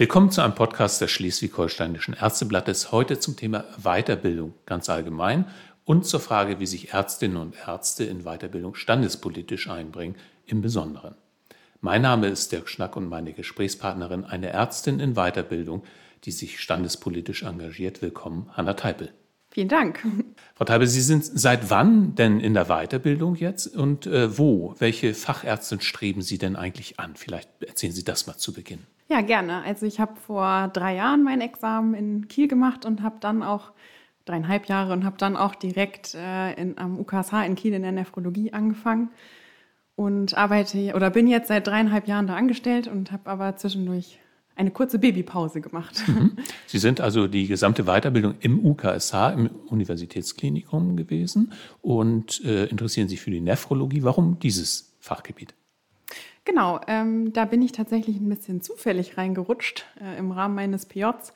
Willkommen zu einem Podcast des Schleswig-Holsteinischen Ärzteblattes. Heute zum Thema Weiterbildung ganz allgemein und zur Frage, wie sich Ärztinnen und Ärzte in Weiterbildung standespolitisch einbringen, im Besonderen. Mein Name ist Dirk Schnack und meine Gesprächspartnerin, eine Ärztin in Weiterbildung, die sich standespolitisch engagiert. Willkommen, Hanna Teipel. Vielen Dank. Frau Teipel, Sie sind seit wann denn in der Weiterbildung jetzt und äh, wo? Welche Fachärztin streben Sie denn eigentlich an? Vielleicht erzählen Sie das mal zu Beginn. Ja, gerne. Also ich habe vor drei Jahren mein Examen in Kiel gemacht und habe dann auch dreieinhalb Jahre und habe dann auch direkt äh, in, am UKSH in Kiel in der Nephrologie angefangen und arbeite oder bin jetzt seit dreieinhalb Jahren da angestellt und habe aber zwischendurch eine kurze Babypause gemacht. Mhm. Sie sind also die gesamte Weiterbildung im UKSH, im Universitätsklinikum gewesen und äh, interessieren sich für die Nephrologie. Warum dieses Fachgebiet? Genau, ähm, da bin ich tatsächlich ein bisschen zufällig reingerutscht. Äh, Im Rahmen meines PJs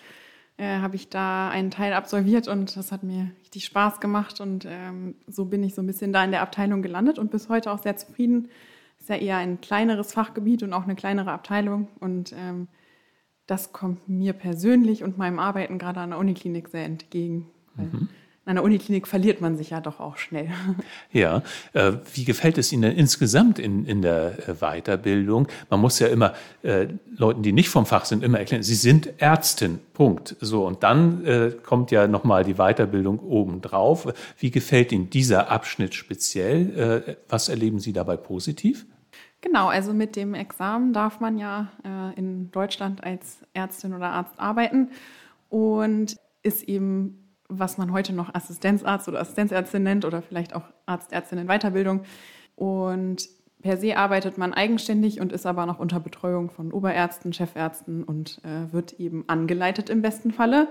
äh, habe ich da einen Teil absolviert und das hat mir richtig Spaß gemacht und ähm, so bin ich so ein bisschen da in der Abteilung gelandet und bis heute auch sehr zufrieden. Ist ja eher ein kleineres Fachgebiet und auch eine kleinere Abteilung und ähm, das kommt mir persönlich und meinem Arbeiten gerade an der Uniklinik sehr entgegen. Mhm in einer Uniklinik verliert man sich ja doch auch schnell. Ja, äh, wie gefällt es Ihnen denn insgesamt in, in der äh, Weiterbildung? Man muss ja immer äh, Leuten, die nicht vom Fach sind, immer erklären, Sie sind Ärztin, Punkt. So, und dann äh, kommt ja nochmal die Weiterbildung obendrauf. Wie gefällt Ihnen dieser Abschnitt speziell? Äh, was erleben Sie dabei positiv? Genau, also mit dem Examen darf man ja in Deutschland als Ärztin oder Arzt arbeiten und ist eben was man heute noch Assistenzarzt oder Assistenzärztin nennt oder vielleicht auch Arztärztin in Weiterbildung. Und per se arbeitet man eigenständig und ist aber noch unter Betreuung von Oberärzten, Chefärzten und äh, wird eben angeleitet im besten Falle.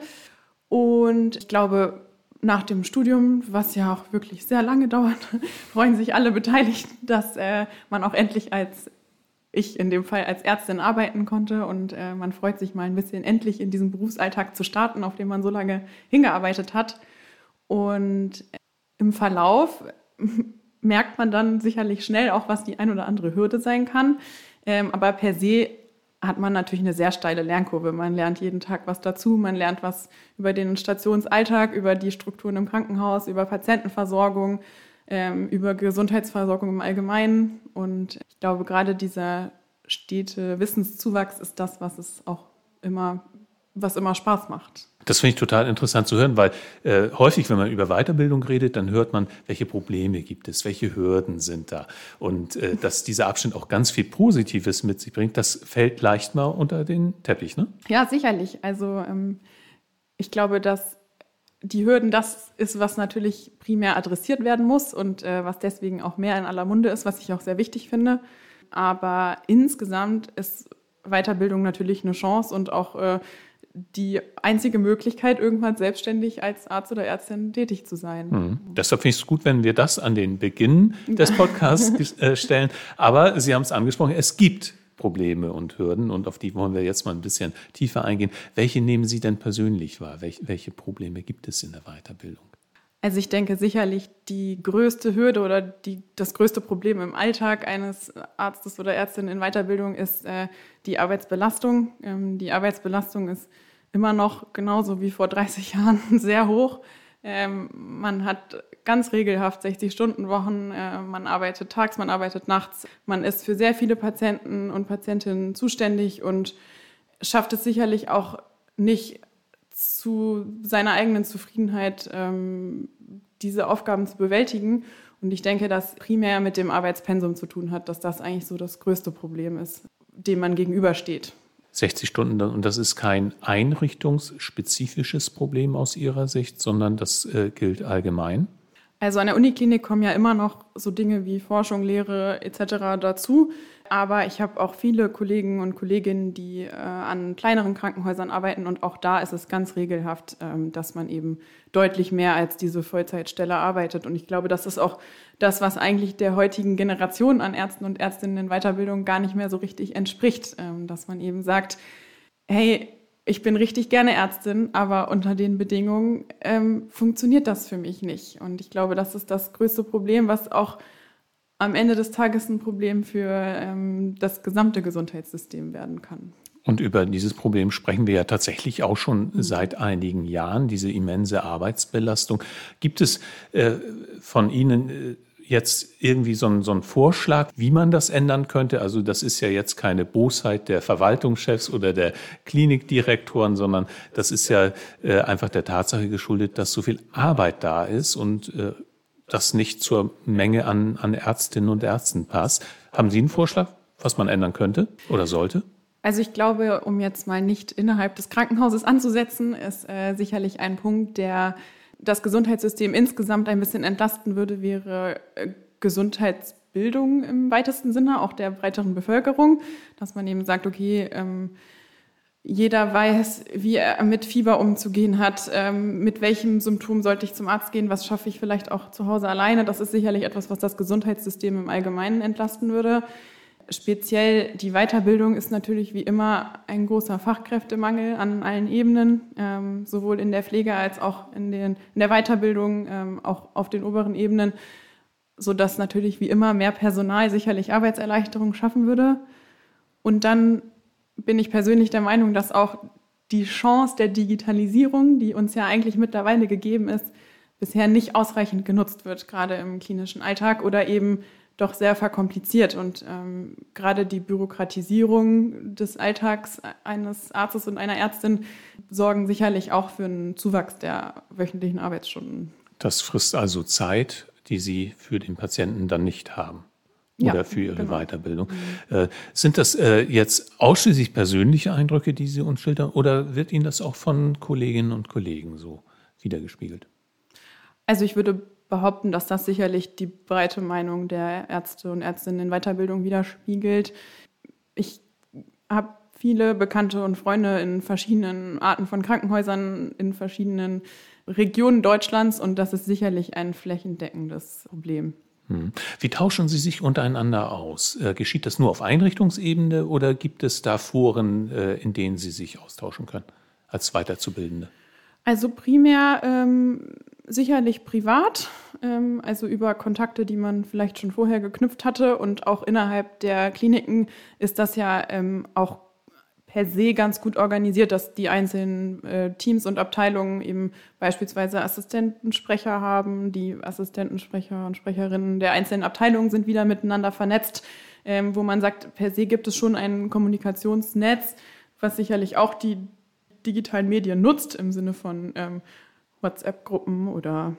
Und ich glaube, nach dem Studium, was ja auch wirklich sehr lange dauert, freuen sich alle Beteiligten, dass äh, man auch endlich als ich in dem Fall als Ärztin arbeiten konnte und äh, man freut sich mal ein bisschen endlich in diesem Berufsalltag zu starten, auf den man so lange hingearbeitet hat. Und im Verlauf merkt man dann sicherlich schnell auch, was die ein oder andere Hürde sein kann. Ähm, aber per se hat man natürlich eine sehr steile Lernkurve. Man lernt jeden Tag was dazu, man lernt was über den Stationsalltag, über die Strukturen im Krankenhaus, über Patientenversorgung, ähm, über Gesundheitsversorgung im Allgemeinen. Und ich glaube, gerade dieser stete Wissenszuwachs ist das, was es auch immer, was immer Spaß macht. Das finde ich total interessant zu hören, weil äh, häufig, wenn man über Weiterbildung redet, dann hört man, welche Probleme gibt es, welche Hürden sind da. Und äh, dass dieser Abschnitt auch ganz viel Positives mit sich bringt, das fällt leicht mal unter den Teppich, ne? Ja, sicherlich. Also ähm, ich glaube, dass die Hürden das ist, was natürlich primär adressiert werden muss und äh, was deswegen auch mehr in aller Munde ist, was ich auch sehr wichtig finde. Aber insgesamt ist Weiterbildung natürlich eine Chance und auch äh, die einzige Möglichkeit, irgendwann selbstständig als Arzt oder Ärztin tätig zu sein. Mhm. Deshalb finde ich es gut, wenn wir das an den Beginn des Podcasts äh, stellen. Aber Sie haben es angesprochen, es gibt Probleme und Hürden und auf die wollen wir jetzt mal ein bisschen tiefer eingehen. Welche nehmen Sie denn persönlich wahr? Welche, welche Probleme gibt es in der Weiterbildung? Also ich denke sicherlich die größte Hürde oder die, das größte Problem im Alltag eines Arztes oder Ärztin in Weiterbildung ist äh, die Arbeitsbelastung. Ähm, die Arbeitsbelastung ist immer noch genauso wie vor 30 Jahren sehr hoch. Ähm, man hat ganz regelhaft 60-Stunden-Wochen, äh, man arbeitet tags, man arbeitet nachts, man ist für sehr viele Patienten und Patientinnen zuständig und schafft es sicherlich auch nicht zu seiner eigenen Zufriedenheit, ähm, diese Aufgaben zu bewältigen. Und ich denke, dass primär mit dem Arbeitspensum zu tun hat, dass das eigentlich so das größte Problem ist, dem man gegenübersteht. 60 Stunden und das ist kein einrichtungsspezifisches Problem aus Ihrer Sicht, sondern das äh, gilt allgemein? Also an der Uniklinik kommen ja immer noch so Dinge wie Forschung, Lehre etc. dazu. Aber ich habe auch viele Kollegen und Kolleginnen, die äh, an kleineren Krankenhäusern arbeiten. Und auch da ist es ganz regelhaft, ähm, dass man eben deutlich mehr als diese Vollzeitstelle arbeitet. Und ich glaube, das ist auch das, was eigentlich der heutigen Generation an Ärzten und Ärztinnen in Weiterbildung gar nicht mehr so richtig entspricht. Ähm, dass man eben sagt, hey, ich bin richtig gerne Ärztin, aber unter den Bedingungen ähm, funktioniert das für mich nicht. Und ich glaube, das ist das größte Problem, was auch am Ende des Tages ein Problem für ähm, das gesamte Gesundheitssystem werden kann. Und über dieses Problem sprechen wir ja tatsächlich auch schon mhm. seit einigen Jahren, diese immense Arbeitsbelastung. Gibt es äh, von Ihnen äh, jetzt irgendwie so einen, so einen Vorschlag, wie man das ändern könnte? Also das ist ja jetzt keine Bosheit der Verwaltungschefs oder der Klinikdirektoren, sondern das ist ja äh, einfach der Tatsache geschuldet, dass so viel Arbeit da ist und äh, das nicht zur Menge an, an Ärztinnen und Ärzten passt. Haben Sie einen Vorschlag, was man ändern könnte oder sollte? Also ich glaube, um jetzt mal nicht innerhalb des Krankenhauses anzusetzen, ist äh, sicherlich ein Punkt, der das Gesundheitssystem insgesamt ein bisschen entlasten würde, wäre äh, Gesundheitsbildung im weitesten Sinne, auch der breiteren Bevölkerung, dass man eben sagt, okay, ähm, jeder weiß, wie er mit Fieber umzugehen hat, ähm, mit welchem Symptom sollte ich zum Arzt gehen, was schaffe ich vielleicht auch zu Hause alleine. Das ist sicherlich etwas, was das Gesundheitssystem im Allgemeinen entlasten würde. Speziell die Weiterbildung ist natürlich wie immer ein großer Fachkräftemangel an allen Ebenen, ähm, sowohl in der Pflege als auch in, den, in der Weiterbildung, ähm, auch auf den oberen Ebenen, sodass natürlich wie immer mehr Personal sicherlich Arbeitserleichterung schaffen würde. Und dann bin ich persönlich der Meinung, dass auch die Chance der Digitalisierung, die uns ja eigentlich mittlerweile gegeben ist, bisher nicht ausreichend genutzt wird, gerade im klinischen Alltag oder eben doch sehr verkompliziert. Und ähm, gerade die Bürokratisierung des Alltags eines Arztes und einer Ärztin sorgen sicherlich auch für einen Zuwachs der wöchentlichen Arbeitsstunden. Das frisst also Zeit, die Sie für den Patienten dann nicht haben oder ja, für Ihre genau. Weiterbildung. Mhm. Äh, sind das äh, jetzt ausschließlich persönliche Eindrücke, die Sie uns schildern, oder wird Ihnen das auch von Kolleginnen und Kollegen so wiedergespiegelt? Also ich würde behaupten, dass das sicherlich die breite Meinung der Ärzte und Ärztinnen in Weiterbildung widerspiegelt. Ich habe viele Bekannte und Freunde in verschiedenen Arten von Krankenhäusern, in verschiedenen Regionen Deutschlands und das ist sicherlich ein flächendeckendes Problem. Hm. Wie tauschen Sie sich untereinander aus? Äh, geschieht das nur auf Einrichtungsebene oder gibt es da Foren, äh, in denen Sie sich austauschen können als Weiterzubildende? Also primär ähm, sicherlich privat, ähm, also über Kontakte, die man vielleicht schon vorher geknüpft hatte. Und auch innerhalb der Kliniken ist das ja ähm, auch per se ganz gut organisiert, dass die einzelnen äh, Teams und Abteilungen eben beispielsweise Assistentensprecher haben. Die Assistentensprecher und Sprecherinnen der einzelnen Abteilungen sind wieder miteinander vernetzt, ähm, wo man sagt, per se gibt es schon ein Kommunikationsnetz, was sicherlich auch die digitalen Medien nutzt im Sinne von ähm, WhatsApp-Gruppen oder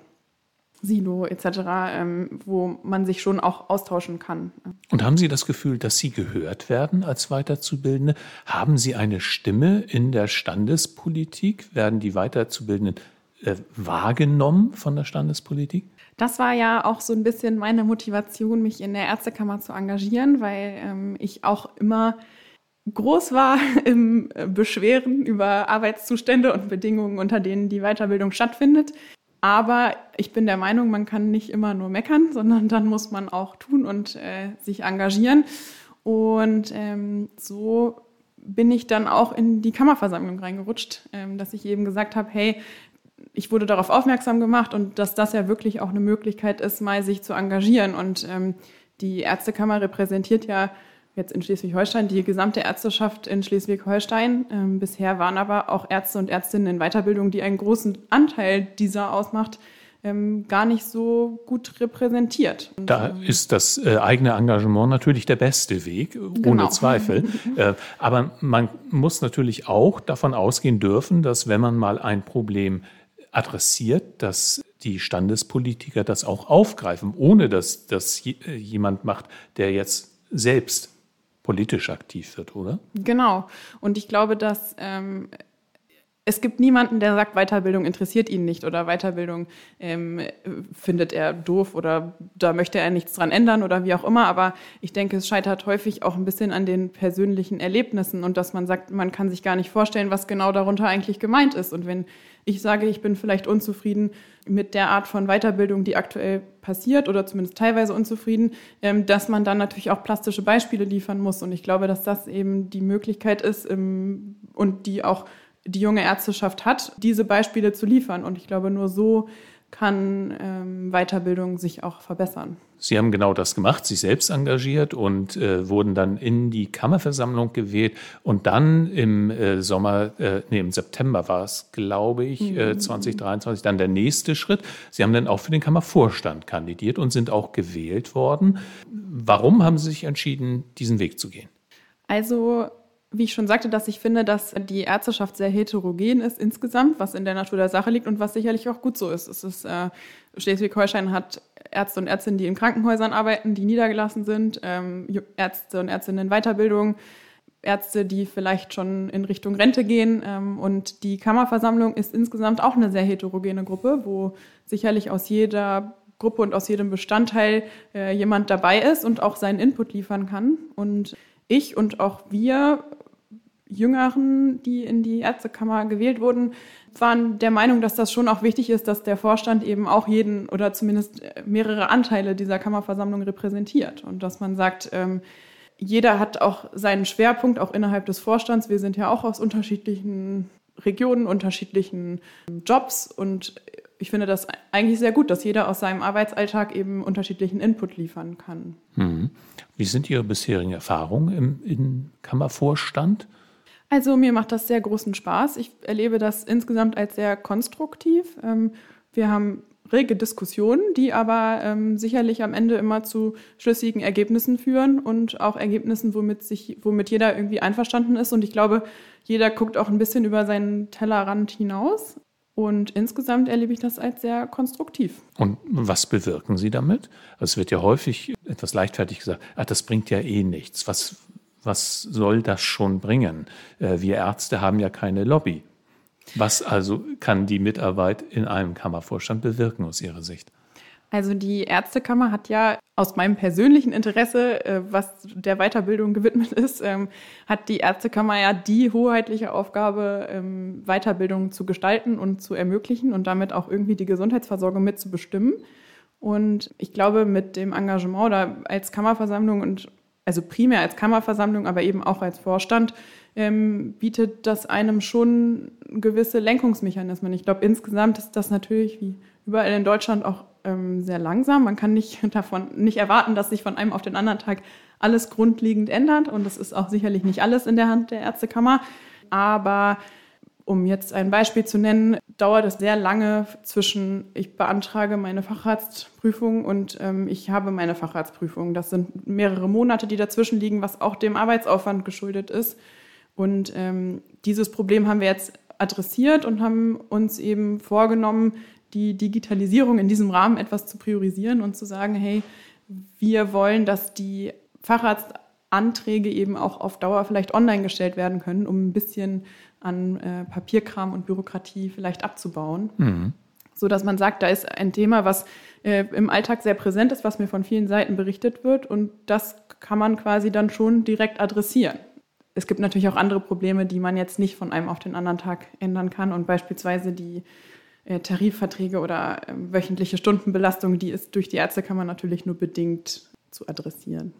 Silo etc., ähm, wo man sich schon auch austauschen kann. Und haben Sie das Gefühl, dass Sie gehört werden als Weiterzubildende? Haben Sie eine Stimme in der Standespolitik? Werden die Weiterzubildenden äh, wahrgenommen von der Standespolitik? Das war ja auch so ein bisschen meine Motivation, mich in der Ärztekammer zu engagieren, weil ähm, ich auch immer groß war im Beschweren über Arbeitszustände und Bedingungen, unter denen die Weiterbildung stattfindet. Aber ich bin der Meinung, man kann nicht immer nur meckern, sondern dann muss man auch tun und äh, sich engagieren. Und ähm, so bin ich dann auch in die Kammerversammlung reingerutscht, ähm, dass ich eben gesagt habe, hey, ich wurde darauf aufmerksam gemacht und dass das ja wirklich auch eine Möglichkeit ist, mal sich zu engagieren. Und ähm, die Ärztekammer repräsentiert ja jetzt in Schleswig-Holstein die gesamte Ärzteschaft in Schleswig-Holstein. Ähm, bisher waren aber auch Ärzte und Ärztinnen in Weiterbildung, die einen großen Anteil dieser ausmacht, ähm, gar nicht so gut repräsentiert. Und, da ähm, ist das äh, eigene Engagement natürlich der beste Weg, ohne genau. Zweifel. äh, aber man muss natürlich auch davon ausgehen dürfen, dass wenn man mal ein Problem adressiert, dass die Standespolitiker das auch aufgreifen, ohne dass das äh, jemand macht, der jetzt selbst politisch aktiv wird, oder? Genau. Und ich glaube, dass ähm, es gibt niemanden, der sagt, Weiterbildung interessiert ihn nicht oder Weiterbildung ähm, findet er doof oder da möchte er nichts dran ändern oder wie auch immer. Aber ich denke, es scheitert häufig auch ein bisschen an den persönlichen Erlebnissen und dass man sagt, man kann sich gar nicht vorstellen, was genau darunter eigentlich gemeint ist. Und wenn ich sage, ich bin vielleicht unzufrieden mit der Art von Weiterbildung, die aktuell passiert oder zumindest teilweise unzufrieden, ähm, dass man dann natürlich auch plastische Beispiele liefern muss. Und ich glaube, dass das eben die Möglichkeit ist ähm, und die auch die junge Ärzteschaft hat, diese Beispiele zu liefern. Und ich glaube, nur so kann ähm, Weiterbildung sich auch verbessern. Sie haben genau das gemacht, sich selbst engagiert und äh, wurden dann in die Kammerversammlung gewählt. Und dann im äh, Sommer, äh, nee, im September war es, glaube ich, mhm. 2023, dann der nächste Schritt. Sie haben dann auch für den Kammervorstand kandidiert und sind auch gewählt worden. Warum haben Sie sich entschieden, diesen Weg zu gehen? Also wie ich schon sagte, dass ich finde, dass die Ärzteschaft sehr heterogen ist insgesamt, was in der Natur der Sache liegt und was sicherlich auch gut so ist. Es ist äh, Schleswig-Holstein hat Ärzte und Ärztinnen, die in Krankenhäusern arbeiten, die niedergelassen sind, ähm, Ärzte und Ärztinnen in Weiterbildung, Ärzte, die vielleicht schon in Richtung Rente gehen. Ähm, und die Kammerversammlung ist insgesamt auch eine sehr heterogene Gruppe, wo sicherlich aus jeder Gruppe und aus jedem Bestandteil äh, jemand dabei ist und auch seinen Input liefern kann. Und ich und auch wir Jüngeren, die in die Ärztekammer gewählt wurden, waren der Meinung, dass das schon auch wichtig ist, dass der Vorstand eben auch jeden oder zumindest mehrere Anteile dieser Kammerversammlung repräsentiert und dass man sagt, ähm, jeder hat auch seinen Schwerpunkt auch innerhalb des Vorstands. Wir sind ja auch aus unterschiedlichen Regionen, unterschiedlichen Jobs und ich finde das eigentlich sehr gut, dass jeder aus seinem Arbeitsalltag eben unterschiedlichen Input liefern kann. Hm. Wie sind Ihre bisherigen Erfahrungen im, im Kammervorstand? Also mir macht das sehr großen Spaß. Ich erlebe das insgesamt als sehr konstruktiv. Ähm, wir haben rege Diskussionen, die aber ähm, sicherlich am Ende immer zu schlüssigen Ergebnissen führen und auch Ergebnissen, womit sich, womit jeder irgendwie einverstanden ist. Und ich glaube, jeder guckt auch ein bisschen über seinen Tellerrand hinaus. Und insgesamt erlebe ich das als sehr konstruktiv. Und was bewirken Sie damit? Es wird ja häufig etwas leichtfertig gesagt, ach, das bringt ja eh nichts. Was, was soll das schon bringen? Äh, wir Ärzte haben ja keine Lobby. Was also kann die Mitarbeit in einem Kammervorstand bewirken aus Ihrer Sicht? Also die Ärztekammer hat ja aus meinem persönlichen Interesse, äh, was der Weiterbildung gewidmet ist, ähm, hat die Ärztekammer ja die hoheitliche Aufgabe, ähm, Weiterbildung zu gestalten und zu ermöglichen und damit auch irgendwie die Gesundheitsversorgung mitzubestimmen. Und ich glaube, mit dem Engagement oder als Kammerversammlung und also primär als Kammerversammlung, aber eben auch als Vorstand, ähm, bietet das einem schon gewisse Lenkungsmechanismen. Ich glaube, insgesamt ist das natürlich wie überall in Deutschland auch ähm, sehr langsam. Man kann nicht davon nicht erwarten, dass sich von einem auf den anderen Tag alles grundlegend ändert. Und das ist auch sicherlich nicht alles in der Hand der Ärztekammer. Aber um jetzt ein Beispiel zu nennen, dauert es sehr lange zwischen ich beantrage meine Facharztprüfung und ähm, ich habe meine Facharztprüfung. Das sind mehrere Monate, die dazwischen liegen, was auch dem Arbeitsaufwand geschuldet ist. Und ähm, dieses Problem haben wir jetzt adressiert und haben uns eben vorgenommen, die Digitalisierung in diesem Rahmen etwas zu priorisieren und zu sagen, hey, wir wollen, dass die Facharztanträge eben auch auf Dauer vielleicht online gestellt werden können, um ein bisschen an äh, Papierkram und Bürokratie vielleicht abzubauen. Mhm. So dass man sagt, da ist ein Thema, was äh, im Alltag sehr präsent ist, was mir von vielen Seiten berichtet wird und das kann man quasi dann schon direkt adressieren. Es gibt natürlich auch andere Probleme, die man jetzt nicht von einem auf den anderen Tag ändern kann und beispielsweise die Tarifverträge oder äh, wöchentliche Stundenbelastung, die ist durch die Ärztekammer natürlich nur bedingt zu adressieren.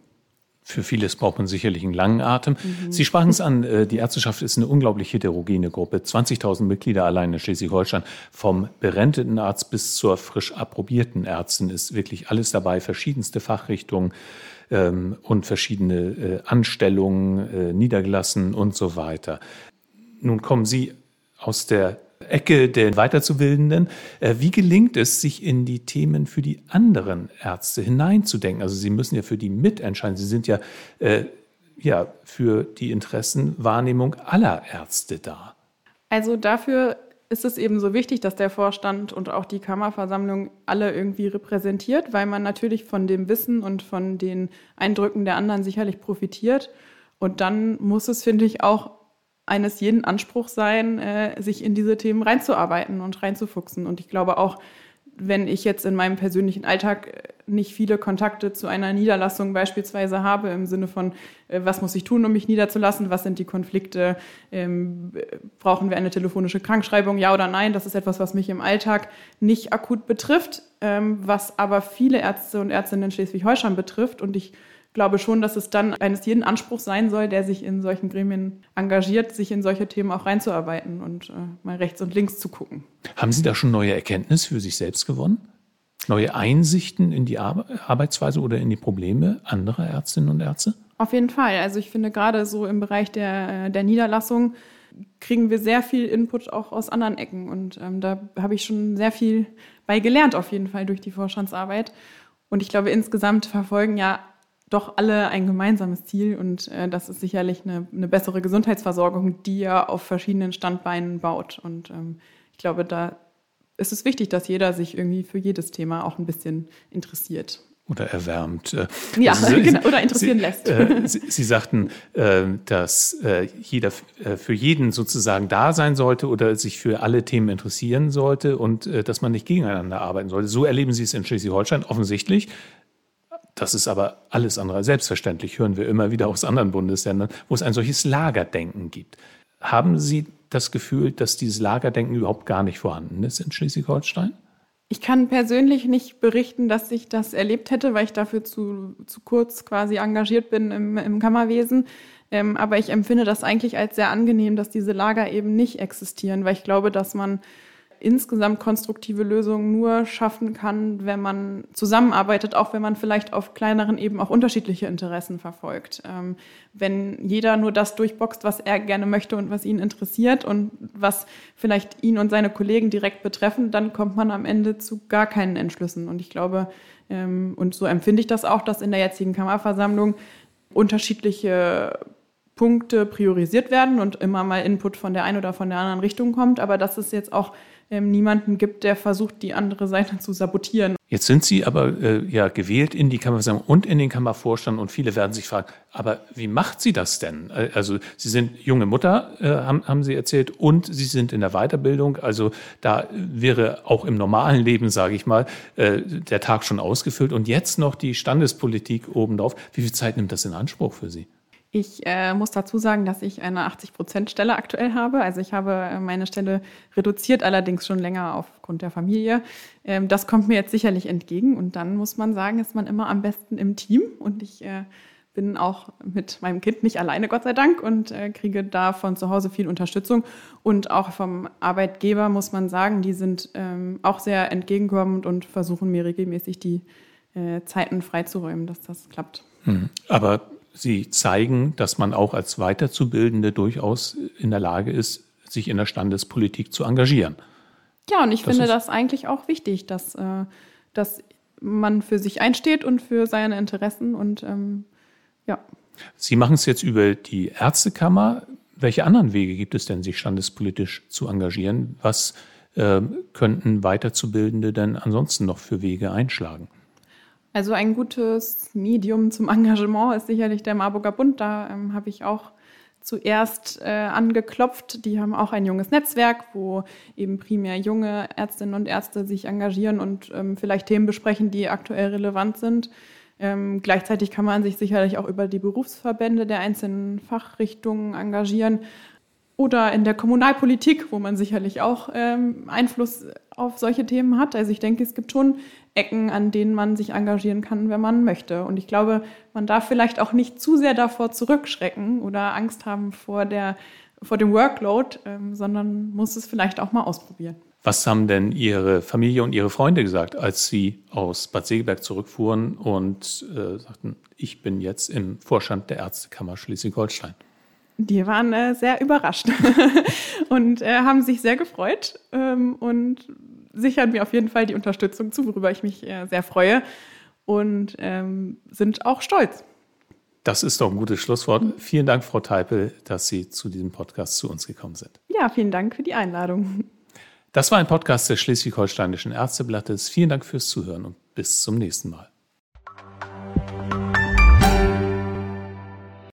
Für vieles braucht man sicherlich einen langen Atem. Mhm. Sie sprachen es an, äh, die Ärzteschaft ist eine unglaublich heterogene Gruppe. 20.000 Mitglieder allein in Schleswig-Holstein. Vom berenteten Arzt bis zur frisch approbierten Ärztin ist wirklich alles dabei, verschiedenste Fachrichtungen ähm, und verschiedene äh, Anstellungen, äh, niedergelassen und so weiter. Nun kommen Sie aus der Ecke der Weiterzubildenden. Äh, wie gelingt es, sich in die Themen für die anderen Ärzte hineinzudenken? Also Sie müssen ja für die mitentscheiden. Sie sind ja, äh, ja für die Interessenwahrnehmung aller Ärzte da. Also dafür ist es eben so wichtig, dass der Vorstand und auch die Kammerversammlung alle irgendwie repräsentiert, weil man natürlich von dem Wissen und von den Eindrücken der anderen sicherlich profitiert. Und dann muss es, finde ich, auch eines jeden Anspruch sein, äh, sich in diese Themen reinzuarbeiten und reinzufuchsen. Und ich glaube auch, wenn ich jetzt in meinem persönlichen Alltag äh, nicht viele Kontakte zu einer Niederlassung beispielsweise habe, im Sinne von, äh, was muss ich tun, um mich niederzulassen, was sind die Konflikte, ähm, brauchen wir eine telefonische Krankschreibung, ja oder nein, das ist etwas, was mich im Alltag nicht akut betrifft, ähm, was aber viele Ärzte und Ärztinnen in Schleswig-Holstein betrifft. Und ich glaube schon, dass es dann eines jeden Anspruch sein soll, der sich in solchen Gremien engagiert, sich in solche Themen auch reinzuarbeiten und äh, mal rechts und links zu gucken. Haben Sie da schon neue Erkenntnisse für sich selbst gewonnen? Neue Einsichten in die Ar Arbeitsweise oder in die Probleme anderer Ärztinnen und Ärzte? Auf jeden Fall. Also ich finde gerade so im Bereich der, der Niederlassung kriegen wir sehr viel Input auch aus anderen Ecken. Und ähm, da habe ich schon sehr viel bei gelernt, auf jeden Fall durch die Vorstandsarbeit. Und ich glaube, insgesamt verfolgen ja doch alle ein gemeinsames Ziel und äh, das ist sicherlich eine, eine, bessere Gesundheitsversorgung, die ja auf verschiedenen Standbeinen baut. Und ähm, ich glaube, da ist es wichtig, dass jeder sich irgendwie für jedes Thema auch ein bisschen interessiert. Oder erwärmt. Äh, ja, Sie, genau, oder interessieren Sie, lässt. Äh, Sie, Sie, sagten, äh, dass äh, jeder äh, für jeden sozusagen da sein sollte oder sich für alle Themen interessieren sollte und äh, dass man nicht gegeneinander arbeiten sollte. So erleben Sie es in Schleswig-Holstein offensichtlich. Das ist aber alles andere selbstverständlich, hören wir immer wieder aus anderen Bundesländern, wo es ein solches Lagerdenken gibt. Haben Sie das Gefühl, dass dieses Lagerdenken überhaupt gar nicht vorhanden ist in Schleswig-Holstein? Ich kann persönlich nicht berichten, dass ich das erlebt hätte, weil ich dafür zu, zu kurz quasi engagiert bin im, im Kammerwesen. Ähm, aber ich empfinde das eigentlich als sehr angenehm, dass diese Lager eben nicht existieren, weil ich glaube, dass man insgesamt konstruktive Lösungen nur schaffen kann, wenn man zusammenarbeitet, auch wenn man vielleicht auf kleineren eben auch unterschiedliche Interessen verfolgt. Ähm, wenn jeder nur das durchboxt, was er gerne möchte und was ihn interessiert und was vielleicht ihn und seine Kollegen direkt betreffen, dann kommt man am Ende zu gar keinen Entschlüssen. Und ich glaube, ähm, und so empfinde ich das auch, dass in der jetzigen Kammerversammlung unterschiedliche Punkte priorisiert werden und immer mal Input von der einen oder von der anderen Richtung kommt, aber dass es jetzt auch ähm, niemanden gibt, der versucht, die andere Seite zu sabotieren. Jetzt sind Sie aber äh, ja gewählt in die Kammerversammlung und in den Kammervorstand und viele werden sich fragen, aber wie macht sie das denn? Äh, also Sie sind junge Mutter, äh, haben, haben Sie erzählt, und Sie sind in der Weiterbildung. Also da wäre auch im normalen Leben, sage ich mal, äh, der Tag schon ausgefüllt und jetzt noch die Standespolitik obendrauf. Wie viel Zeit nimmt das in Anspruch für Sie? Ich äh, muss dazu sagen, dass ich eine 80-Prozent-Stelle aktuell habe. Also ich habe äh, meine Stelle reduziert, allerdings schon länger aufgrund der Familie. Ähm, das kommt mir jetzt sicherlich entgegen. Und dann muss man sagen, ist man immer am besten im Team. Und ich äh, bin auch mit meinem Kind nicht alleine, Gott sei Dank, und äh, kriege da von zu Hause viel Unterstützung. Und auch vom Arbeitgeber muss man sagen, die sind ähm, auch sehr entgegenkommend und versuchen mir regelmäßig die äh, Zeiten freizuräumen, dass das klappt. Hm. Aber Sie zeigen, dass man auch als Weiterzubildende durchaus in der Lage ist, sich in der Standespolitik zu engagieren. Ja, und ich das finde das eigentlich auch wichtig, dass, äh, dass man für sich einsteht und für seine Interessen und ähm, ja. Sie machen es jetzt über die Ärztekammer. Welche anderen Wege gibt es denn, sich standespolitisch zu engagieren? Was äh, könnten Weiterzubildende denn ansonsten noch für Wege einschlagen? Also ein gutes Medium zum Engagement ist sicherlich der Marburger Bund. Da ähm, habe ich auch zuerst äh, angeklopft. Die haben auch ein junges Netzwerk, wo eben primär junge Ärztinnen und Ärzte sich engagieren und ähm, vielleicht Themen besprechen, die aktuell relevant sind. Ähm, gleichzeitig kann man sich sicherlich auch über die Berufsverbände der einzelnen Fachrichtungen engagieren oder in der Kommunalpolitik, wo man sicherlich auch ähm, Einfluss auf solche Themen hat. Also ich denke, es gibt schon Ecken, an denen man sich engagieren kann, wenn man möchte. Und ich glaube, man darf vielleicht auch nicht zu sehr davor zurückschrecken oder Angst haben vor, der, vor dem Workload, ähm, sondern muss es vielleicht auch mal ausprobieren. Was haben denn Ihre Familie und Ihre Freunde gesagt, als Sie aus Bad Segeberg zurückfuhren und äh, sagten, ich bin jetzt im Vorstand der Ärztekammer Schleswig-Holstein? Die waren äh, sehr überrascht und äh, haben sich sehr gefreut ähm, und sichern mir auf jeden Fall die Unterstützung zu, worüber ich mich äh, sehr freue und ähm, sind auch stolz. Das ist doch ein gutes Schlusswort. Mhm. Vielen Dank, Frau Teipel, dass Sie zu diesem Podcast zu uns gekommen sind. Ja, vielen Dank für die Einladung. Das war ein Podcast des Schleswig-Holsteinischen Ärzteblattes. Vielen Dank fürs Zuhören und bis zum nächsten Mal.